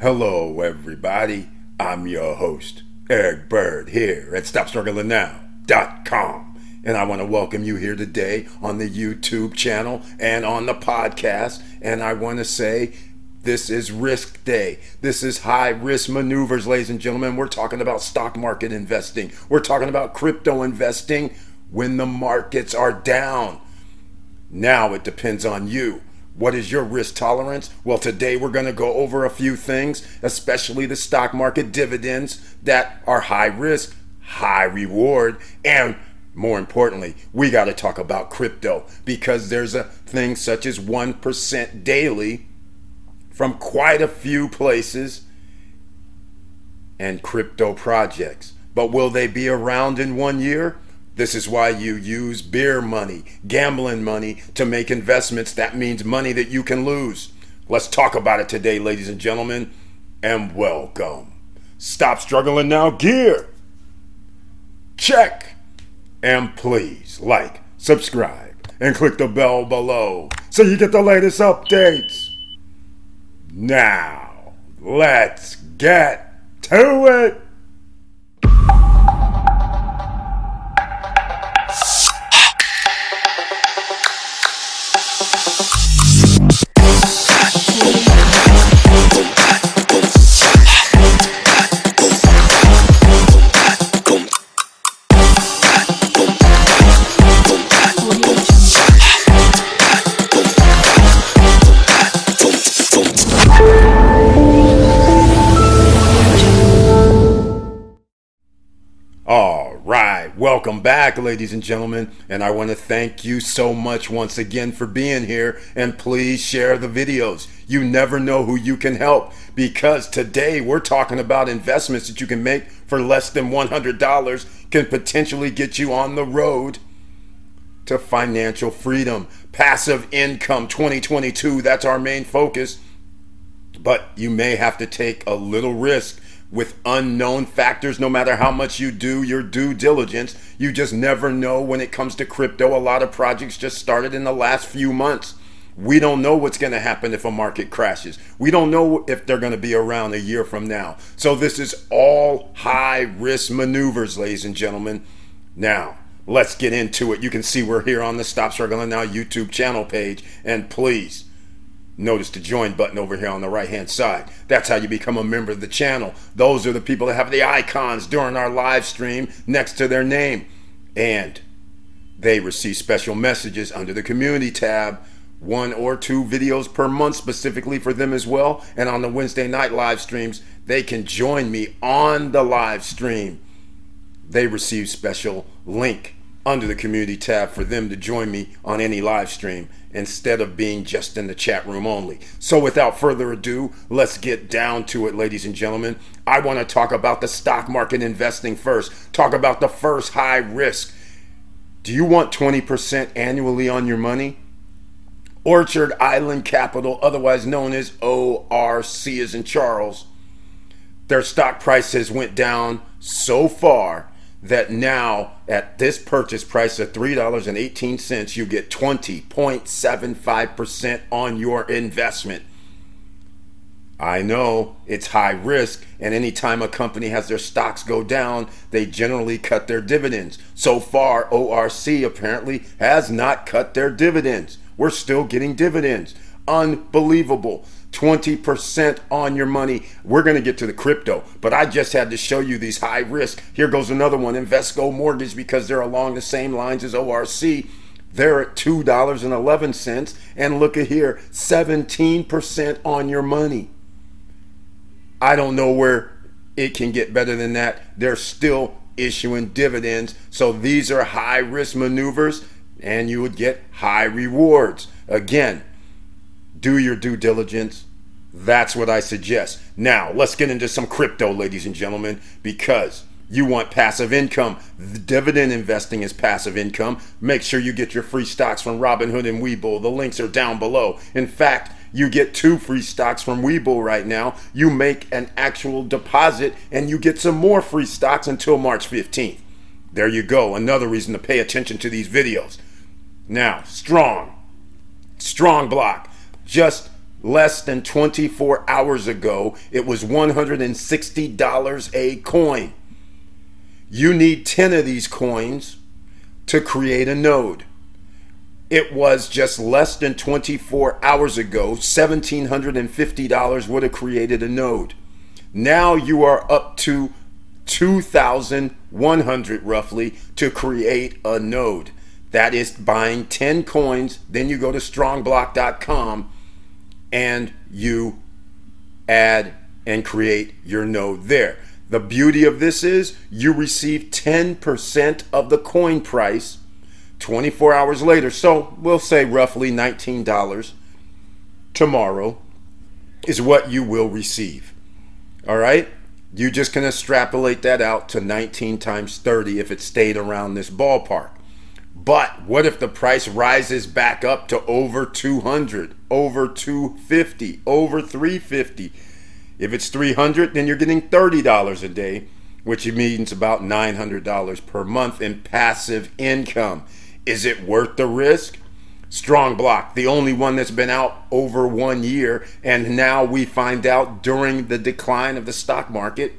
Hello, everybody. I'm your host, Eric Bird, here at StopStrugglingNow.com. And I want to welcome you here today on the YouTube channel and on the podcast. And I want to say this is risk day. This is high risk maneuvers, ladies and gentlemen. We're talking about stock market investing. We're talking about crypto investing when the markets are down. Now it depends on you. What is your risk tolerance? Well, today we're going to go over a few things, especially the stock market dividends that are high risk, high reward, and more importantly, we got to talk about crypto because there's a thing such as 1% daily from quite a few places and crypto projects. But will they be around in one year? This is why you use beer money, gambling money to make investments. That means money that you can lose. Let's talk about it today, ladies and gentlemen, and welcome. Stop struggling now, gear. Check. And please like, subscribe, and click the bell below so you get the latest updates. Now, let's get to it. Welcome back, ladies and gentlemen. And I want to thank you so much once again for being here. And please share the videos. You never know who you can help because today we're talking about investments that you can make for less than $100 can potentially get you on the road to financial freedom. Passive income 2022, that's our main focus. But you may have to take a little risk with unknown factors no matter how much you do your due diligence you just never know when it comes to crypto. A lot of projects just started in the last few months. We don't know what's going to happen if a market crashes. We don't know if they're going to be around a year from now. So this is all high risk maneuvers ladies and gentlemen. Now let's get into it. You can see we're here on the stop struggling now youtube channel page and please Notice the join button over here on the right hand side. That's how you become a member of the channel. Those are the people that have the icons during our live stream next to their name. And they receive special messages under the community tab, one or two videos per month specifically for them as well. And on the Wednesday night live streams, they can join me on the live stream. They receive special link under the community tab for them to join me on any live stream instead of being just in the chat room only. So, without further ado, let's get down to it, ladies and gentlemen. I want to talk about the stock market investing first, talk about the first high risk. Do you want 20% annually on your money? Orchard Island Capital, otherwise known as ORC, is in Charles. Their stock price has went down so far that now at this purchase price of $3.18 you get 20.75% on your investment. I know it's high risk and anytime a company has their stocks go down they generally cut their dividends. So far orc apparently has not cut their dividends. We're still getting dividends. Unbelievable 20% on your money. We're going to get to the crypto, but I just had to show you these high risk. Here goes another one Invesco Mortgage because they're along the same lines as ORC. They're at $2.11. And look at here 17% on your money. I don't know where it can get better than that. They're still issuing dividends. So these are high risk maneuvers, and you would get high rewards. Again, do your due diligence. That's what I suggest. Now, let's get into some crypto, ladies and gentlemen, because you want passive income. The dividend investing is passive income. Make sure you get your free stocks from Robinhood and Webull. The links are down below. In fact, you get two free stocks from Webull right now. You make an actual deposit and you get some more free stocks until March 15th. There you go. Another reason to pay attention to these videos. Now, strong. Strong block just less than 24 hours ago, it was $160 a coin. You need 10 of these coins to create a node. It was just less than 24 hours ago, $1,750 would have created a node. Now you are up to 2,100 roughly to create a node. That is buying 10 coins. Then you go to strongblock.com and you add and create your node there. The beauty of this is you receive 10% of the coin price 24 hours later. So we'll say roughly $19 tomorrow is what you will receive. All right? You just can extrapolate that out to 19 times 30 if it stayed around this ballpark. But what if the price rises back up to over 200, over 250, over 350? If it's 300, then you're getting $30 a day, which means about $900 per month in passive income. Is it worth the risk? Strong Block, the only one that's been out over one year, and now we find out during the decline of the stock market,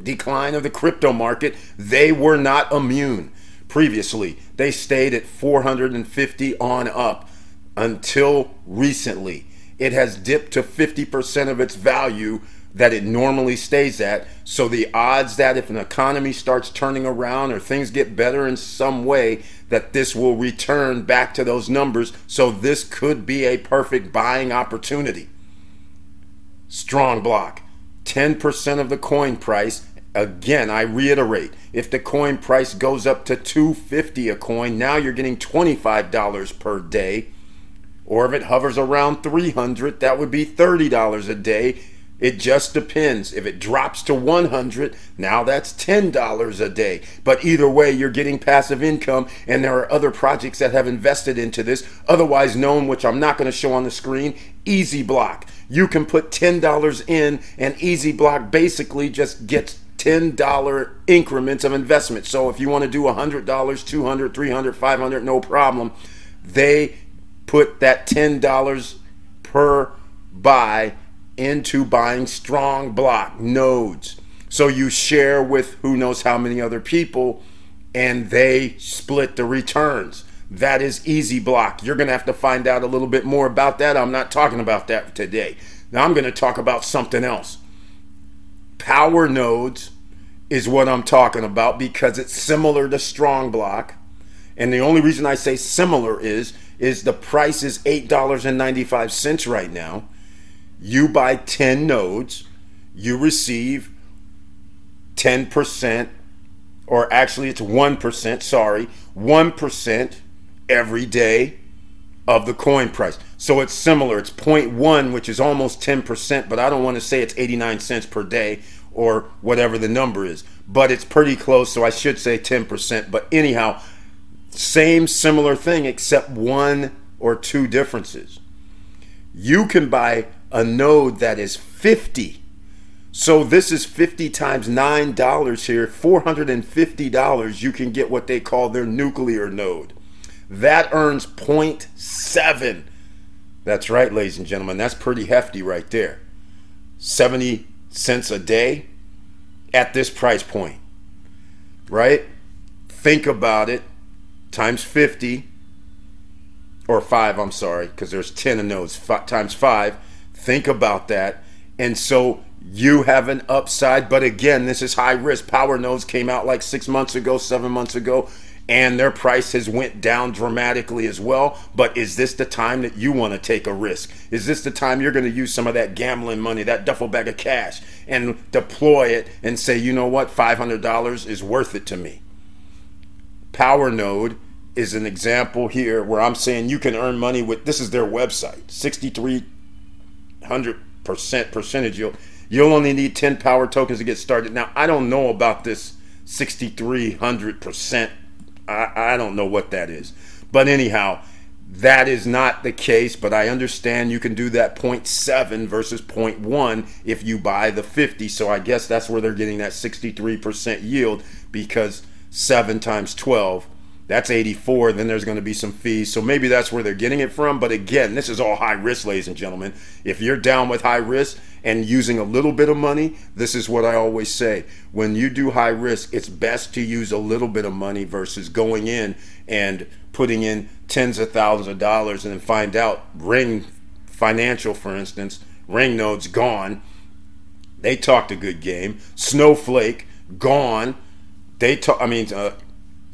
decline of the crypto market, they were not immune previously. They stayed at 450 on up until recently. It has dipped to 50% of its value that it normally stays at. So the odds that if an economy starts turning around or things get better in some way, that this will return back to those numbers. So this could be a perfect buying opportunity. Strong block. 10% of the coin price Again, I reiterate, if the coin price goes up to 250 a coin, now you're getting $25 per day. Or if it hovers around 300, that would be $30 a day. It just depends. If it drops to 100, now that's $10 a day. But either way, you're getting passive income, and there are other projects that have invested into this, otherwise known, which I'm not going to show on the screen, Easy Block. You can put $10 in, and Easy Block basically just gets $10 increments of investment. So if you want to do $100, $200, $300, $500, no problem. They put that $10 per buy into buying strong block nodes. So you share with who knows how many other people and they split the returns. That is easy block. You're going to have to find out a little bit more about that. I'm not talking about that today. Now I'm going to talk about something else power nodes is what I'm talking about because it's similar to strong block. And the only reason I say similar is is the price is $8.95 right now. You buy 10 nodes, you receive 10% or actually it's 1%, sorry, 1% every day of the coin price. So it's similar. It's 0.1, which is almost 10%, but I don't want to say it's 89 cents per day or whatever the number is. But it's pretty close, so I should say 10%. But anyhow, same similar thing except one or two differences. You can buy a node that is 50. So this is 50 times $9 here, $450. You can get what they call their nuclear node. That earns 0.7. That's right, ladies and gentlemen. That's pretty hefty right there. 70 cents a day at this price point, right? Think about it times 50 or 5, I'm sorry, because there's 10 of those five, times 5. Think about that. And so you have an upside, but again, this is high risk. Power nodes came out like 6 months ago, 7 months ago and their price has went down dramatically as well. But is this the time that you want to take a risk? Is this the time you're going to use some of that gambling money that duffel bag of cash and deploy it and say you know what? $500 is worth it to me. Power node is an example here where i'm saying you can earn money with this is their website 6300 percent percentage you'll you'll only need 10 power tokens to get started. Now i don't know about this 6300 percent I, I don't know what that is. But anyhow, that is not the case, but I understand you can do that 0.7 versus 0.1 if you buy the 50. So I guess that's where they're getting that 63% yield because 7 times 12 That's 84. Then there's going to be some fees. So maybe that's where they're getting it from. But again, this is all high risk, ladies and gentlemen. If you're down with high risk and using a little bit of money, this is what I always say. When you do high risk, it's best to use a little bit of money versus going in and putting in tens of thousands of dollars and then find out Ring Financial, for instance, Ring Node's gone. They talked a good game. Snowflake gone. They talk. I mean, uh,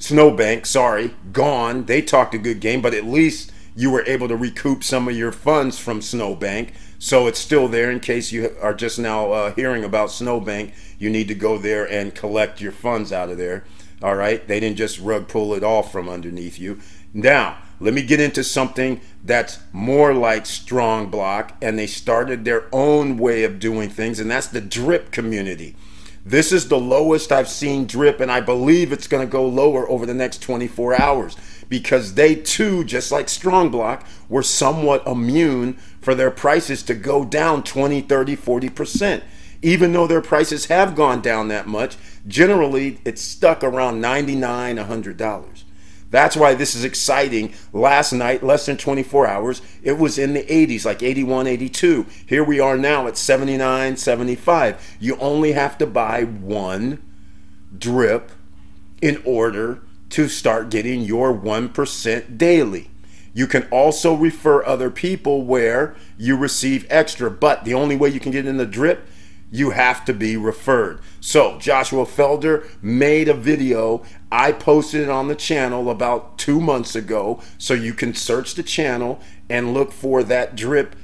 Snowbank, sorry, gone. They talked a good game, but at least you were able to recoup some of your funds from Snowbank. So it's still there in case you are just now uh, hearing about Snowbank. You need to go there and collect your funds out of there. All right. They didn't just rug pull it off from underneath you. Now, let me get into something that's more like Strong Block, and they started their own way of doing things, and that's the drip community. This is the lowest I've seen drip, and I believe it's going to go lower over the next 24 hours because they too, just like Strong Block, were somewhat immune for their prices to go down 20, 30, 40%. Even though their prices have gone down that much, generally it's stuck around $99, $100. That's why this is exciting. Last night, less than 24 hours, it was in the 80s, like 81, 82. Here we are now at 79, 75. You only have to buy one drip in order to start getting your 1% daily. You can also refer other people where you receive extra, but the only way you can get in the drip you have to be referred. So, Joshua Felder made a video. I posted it on the channel about two months ago. So, you can search the channel and look for that drip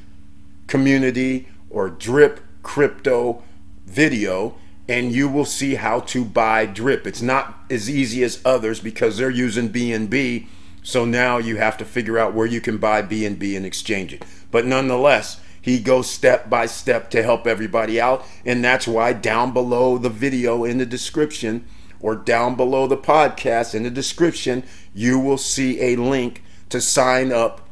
community or drip crypto video, and you will see how to buy drip. It's not as easy as others because they're using BNB. So now you have to figure out where you can buy BNB and exchange it. But nonetheless, he goes step by step to help everybody out. And that's why down below the video in the description or down below the podcast in the description, you will see a link to sign up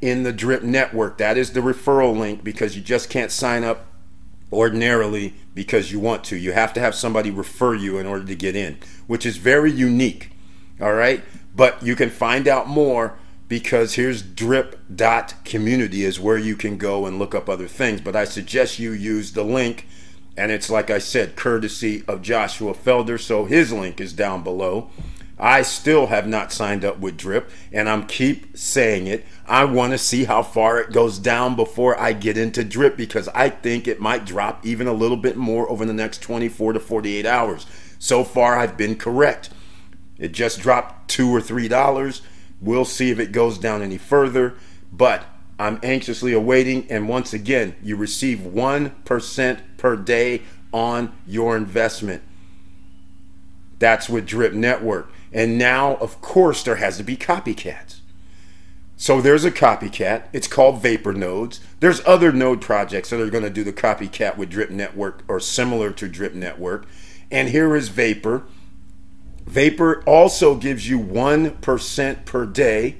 in the Drip Network. That is the referral link because you just can't sign up ordinarily because you want to. You have to have somebody refer you in order to get in, which is very unique. All right? But you can find out more because here's drip.community is where you can go and look up other things. But I suggest you use the link, and it's like I said, courtesy of Joshua Felder. So his link is down below. I still have not signed up with Drip, and I'm keep saying it. I want to see how far it goes down before I get into Drip because I think it might drop even a little bit more over the next 24 to 48 hours. So far, I've been correct. It just dropped two or three dollars. We'll see if it goes down any further, but I'm anxiously awaiting. And once again, you receive 1% per day on your investment. That's with Drip Network. And now, of course, there has to be copycats. So there's a copycat. It's called Vapor Nodes. There's other node projects that are going to do the copycat with Drip Network or similar to Drip Network. And here is Vapor. Vapor also gives you 1% per day.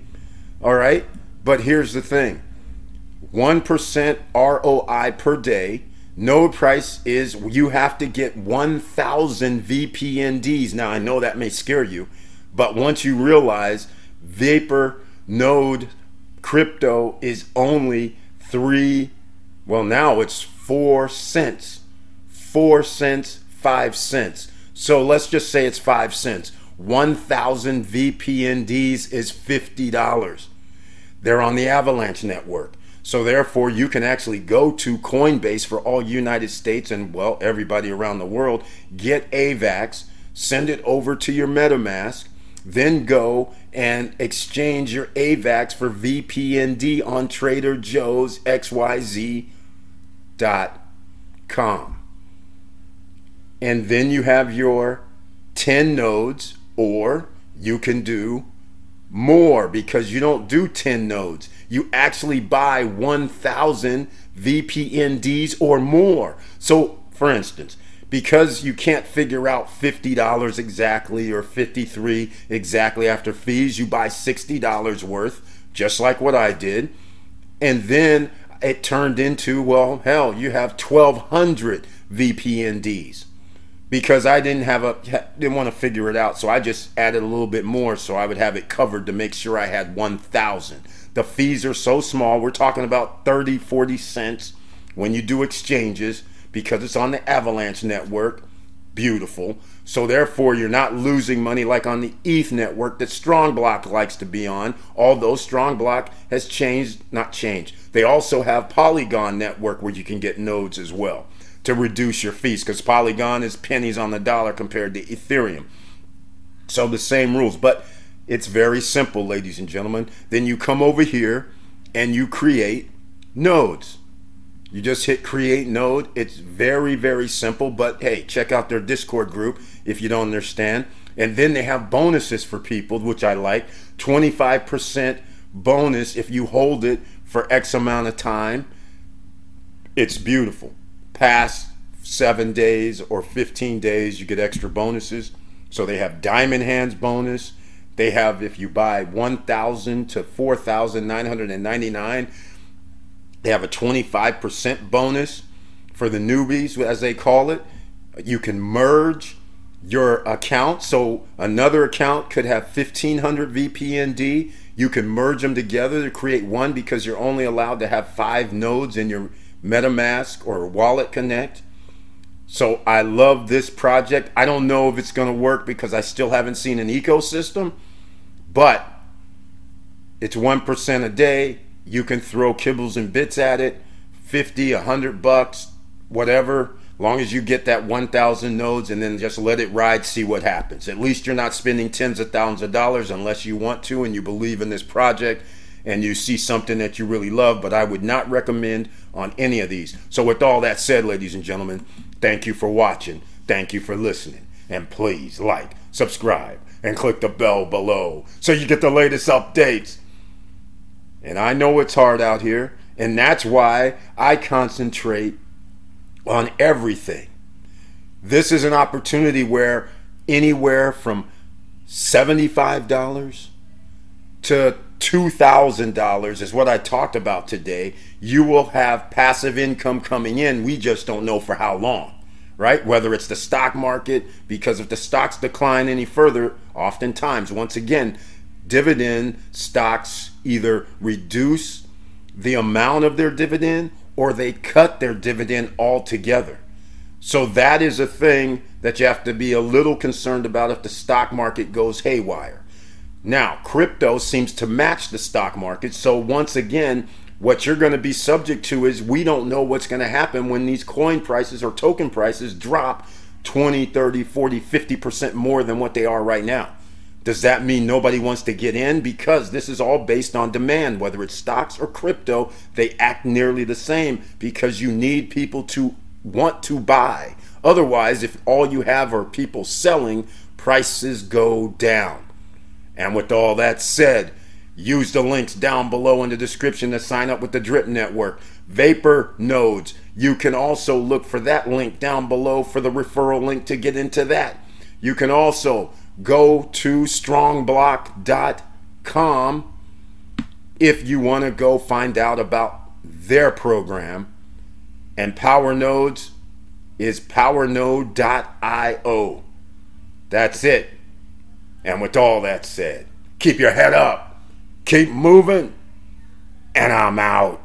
All right. But here's the thing 1% ROI per day. Node price is you have to get 1,000 VPNDs. Now, I know that may scare you, but once you realize Vapor Node crypto is only three, well, now it's four cents. Four cents, five cents. So let's just say it's five cents. 1,000 VPNDs is $50. They're on the Avalanche network. So therefore, you can actually go to Coinbase for all United States and well, everybody around the world, get AVAX, send it over to your MetaMask, then go and exchange your AVAX for VPND on Trader Joe's XYZ.com and then you have your 10 nodes, or you can do more because you don't do 10 nodes. You actually buy 1,000 VPNDs or more. So, for instance, because you can't figure out $50 exactly or 53 exactly after fees, you buy $60 worth, just like what I did. And then it turned into, well, hell, you have 1,200 VPNDs because I didn't have a didn't want to figure it out. So I just added a little bit more so I would have it covered to make sure I had 1000. The fees are so small. We're talking about 30, 40 cents when you do exchanges because it's on the Avalanche network. Beautiful. So therefore, you're not losing money like on the ETH network that StrongBlock likes to be on. Although StrongBlock has changed, not changed. They also have Polygon network where you can get nodes as well to reduce your fees because Polygon is pennies on the dollar compared to Ethereum. So the same rules, but it's very simple, ladies and gentlemen. Then you come over here and you create nodes. You just hit create node. It's very, very simple, but hey, check out their Discord group if you don't understand. And then they have bonuses for people, which I like 25% bonus if you hold it for X amount of time. It's beautiful. Past seven days or 15 days, you get extra bonuses. So they have Diamond Hands bonus. They have, if you buy 1,000 to 4,999 they have a 25% bonus for the newbies, as they call it. You can merge your account. So another account could have 1500 VPND. You can merge them together to create one because you're only allowed to have five nodes in your MetaMask or Wallet Connect. So I love this project. I don't know if it's going to work because I still haven't seen an ecosystem, but it's 1% a day. You can throw kibbles and bits at it, 50, 100 bucks, whatever, long as you get that 1,000 nodes and then just let it ride, see what happens. At least you're not spending tens of thousands of dollars unless you want to and you believe in this project and you see something that you really love, but I would not recommend on any of these. So, with all that said, ladies and gentlemen, thank you for watching. Thank you for listening. And please like, subscribe, and click the bell below so you get the latest updates. And I know it's hard out here, and that's why I concentrate on everything. This is an opportunity where anywhere from $75 to $2,000 is what I talked about today. You will have passive income coming in. We just don't know for how long, right? Whether it's the stock market, because if the stocks decline any further, oftentimes, once again, dividend stocks either reduce the amount of their dividend or they cut their dividend altogether. So that is a thing that you have to be a little concerned about if the stock market goes haywire. Now, crypto seems to match the stock market. So once again, what you're going to be subject to is we don't know what's going to happen when these coin prices or token prices drop 20, 30, 40, 50% more than what they are right now. Does that mean nobody wants to get in? Because this is all based on demand, whether it's stocks or crypto, they act nearly the same because you need people to want to buy. Otherwise, if all you have are people selling, prices go down. And with all that said, use the links down below in the description to sign up with the Drip Network. Vapor nodes. You can also look for that link down below for the referral link to get into that. You can also go to strongblock.com if you want to go find out about their program. And Power Nodes is powernode.io. That's it. And with all that said, keep your head up, keep moving, and I'm out.